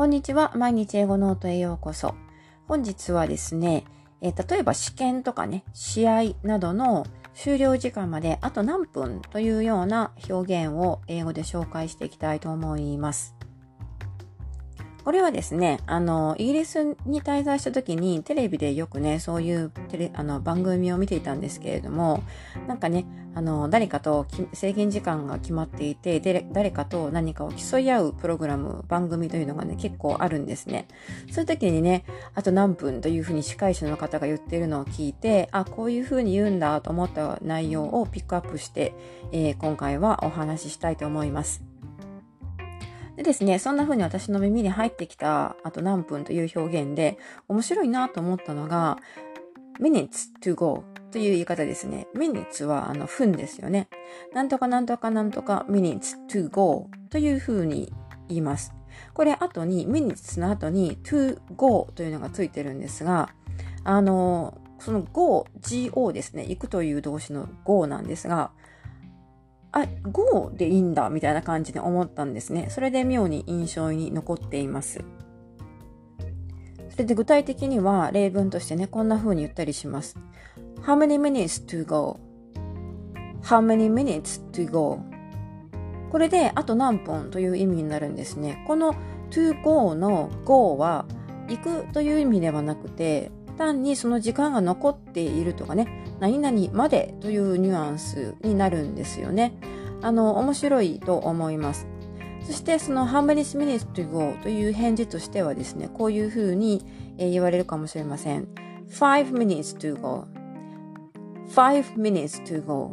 こんにちは。毎日英語ノートへようこそ。本日はですね、えー、例えば試験とかね、試合などの終了時間まであと何分というような表現を英語で紹介していきたいと思います。これはですね、あの、イギリスに滞在した時にテレビでよくね、そういうテレあの番組を見ていたんですけれども、なんかね、あの、誰かと制限時間が決まっていて、で誰かと何かを競い合うプログラム、番組というのがね、結構あるんですね。そういう時にね、あと何分というふうに司会者の方が言ってるのを聞いて、あ、こういうふうに言うんだと思った内容をピックアップして、えー、今回はお話ししたいと思います。でですね、そんな風に私の耳に入ってきたあと何分という表現で面白いなと思ったのが minutes to go という言い方ですね。minutes はあの分ですよね。なんとかなんとかなんとか minutes to go という風に言います。これ後に minutes の後に to go というのがついてるんですが、あの、その go, go ですね。行くという動詞の go なんですが、あ、5でいいんだ、みたいな感じで思ったんですね。それで妙に印象に残っています。それで具体的には例文としてね、こんな風に言ったりします。How many minutes to go?How many minutes to go? これで、あと何分という意味になるんですね。この to go の go は、行くという意味ではなくて、単にその時間が残っているとかね、何々までというニュアンスになるんですよね。あの、面白いと思います。そしてその How many minutes to go という返事としてはですね、こういうふうに言われるかもしれません。5 minutes to go five minutes to go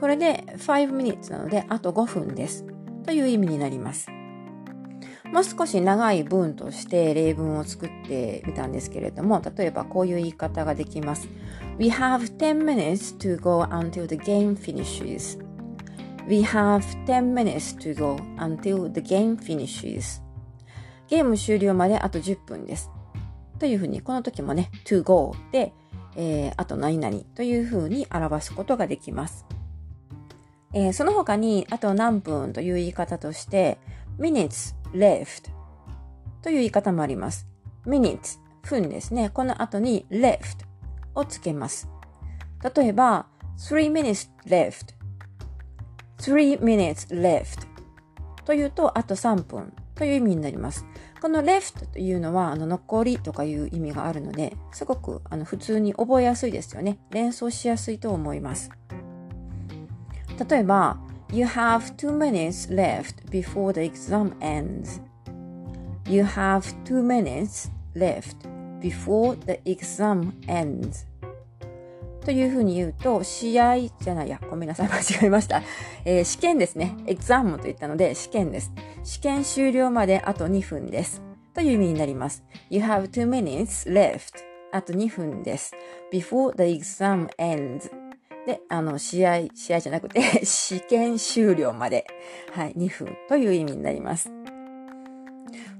これで5 minutes なのであと5分ですという意味になります。もう少し長い文として例文を作ってみたんですけれども、例えばこういう言い方ができます。We have 10 minutes to go until the game finishes. We have 10 minutes to go until the game finishes. ゲーム終了まであと10分です。というふうに、この時もね、to go で、えー、あと何々というふうに表すことができます。えー、その他に、あと何分という言い方として、minutes left という言い方もあります。minutes 分ですね。この後に left をつけます。例えば、three minutes left three minutes left というと、あと3分という意味になります。この left というのは、あの、残りとかいう意味があるので、すごく、あの、普通に覚えやすいですよね。連想しやすいと思います。例えば、You have two minutes left before the exam ends. You have two minutes left before the exam ends. というふうに言うと、試合じゃないや、ごめんなさい、間違えました。えー、試験ですね。エグザムと言ったので、試験です。試験終了まであと2分です。という意味になります。You have two minutes left. あと2分です。before the exam ends. で、あの、試合、試合じゃなくて 試験終了まで、はい、2分という意味になります。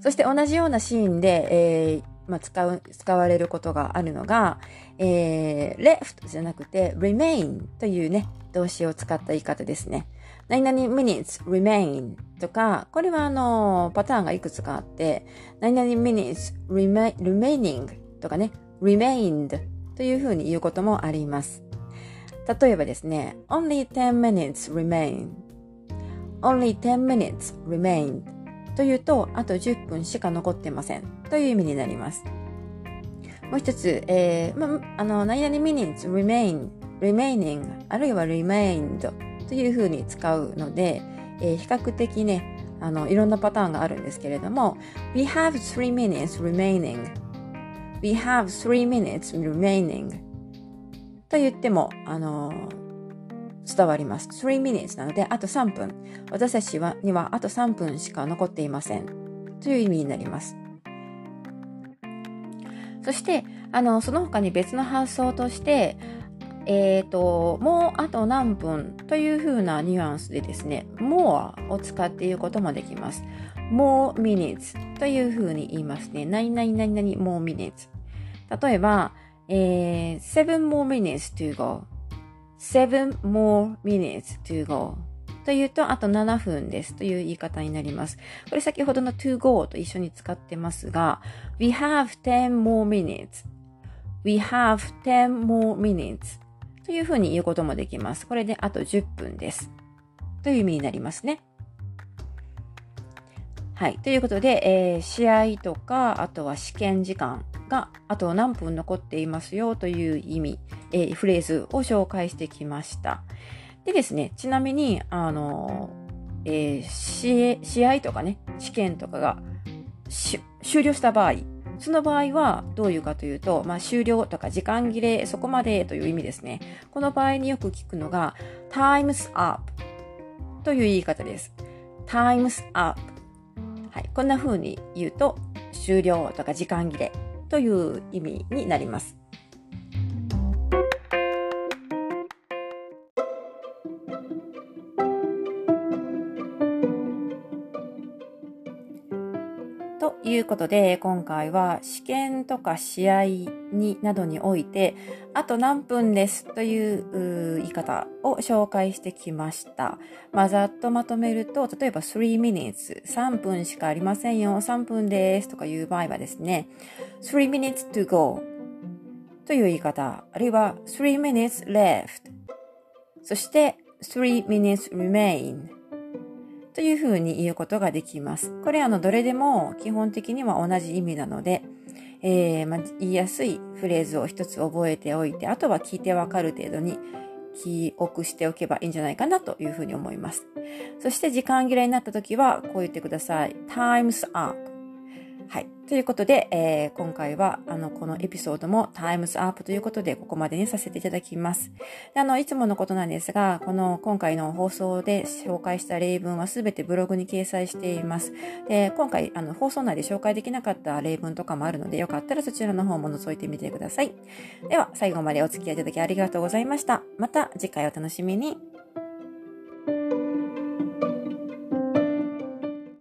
そして同じようなシーンで、えー、まあ、使う、使われることがあるのが、えー、left じゃなくて remain というね、動詞を使った言い方ですね。何々 minutes remain とか、これはあの、パターンがいくつかあって、何々 minutes remaining とかね、remained というふうに言うこともあります。例えばですね、only 10 minutes remain only 10 minutes remain というと、あと10分しか残ってませんという意味になります。もう一つ、えー、ま、あの、何々 minutes remain remaining あるいは remained というふうに使うので、えー、比較的ね、あの、いろんなパターンがあるんですけれども、we have three minutes remaining we have three minutes remaining と言っても、あのー、伝わります。3 minutes なので、あと3分。私たちはにはあと3分しか残っていません。という意味になります。そして、あの、その他に別の発想として、えっ、ー、と、もうあと何分という風なニュアンスでですね、more を使って言うこともできます。more minutes という風に言いますね。何々何々 more minutes。例えば、えー、seven more minutes to go. seven more minutes to go. というと、あと7分ですという言い方になります。これ先ほどの to go と一緒に使ってますが、we have 10 more minutes. we have 10 more minutes. というふうに言うこともできます。これであと10分です。という意味になりますね。はい。ということで、えー、試合とか、あとは試験時間があと何分残っていますよという意味、えー、フレーズを紹介してきました。でですね、ちなみに、あの、えー、試合とかね、試験とかが終了した場合、その場合はどういうかというと、まあ、終了とか時間切れ、そこまでという意味ですね。この場合によく聞くのが、time's up という言い方です。time's up。はい。こんな風に言うと、終了とか時間切れという意味になります。いうことで、今回は試験とか試合になどにおいて、あと何分ですという言い方を紹介してきました。まあ、ざっとまとめると、例えば3 minutes、3分しかありませんよ、3分ですとかいう場合はですね、3 minutes to go という言い方、あるいは3 minutes left、そして3 minutes remain というふうに言うことができます。これあの、どれでも基本的には同じ意味なので、えー、まあ、言いやすいフレーズを一つ覚えておいて、あとは聞いてわかる程度に記憶しておけばいいんじゃないかなというふうに思います。そして時間切れになった時はこう言ってください。time's up はい。ということで、えー、今回は、あの、このエピソードもタイムズアップということで、ここまでにさせていただきます。あの、いつものことなんですが、この、今回の放送で紹介した例文はすべてブログに掲載しています。で、今回、あの、放送内で紹介できなかった例文とかもあるので、よかったらそちらの方も覗いてみてください。では、最後までお付き合いいただきありがとうございました。また次回お楽しみに。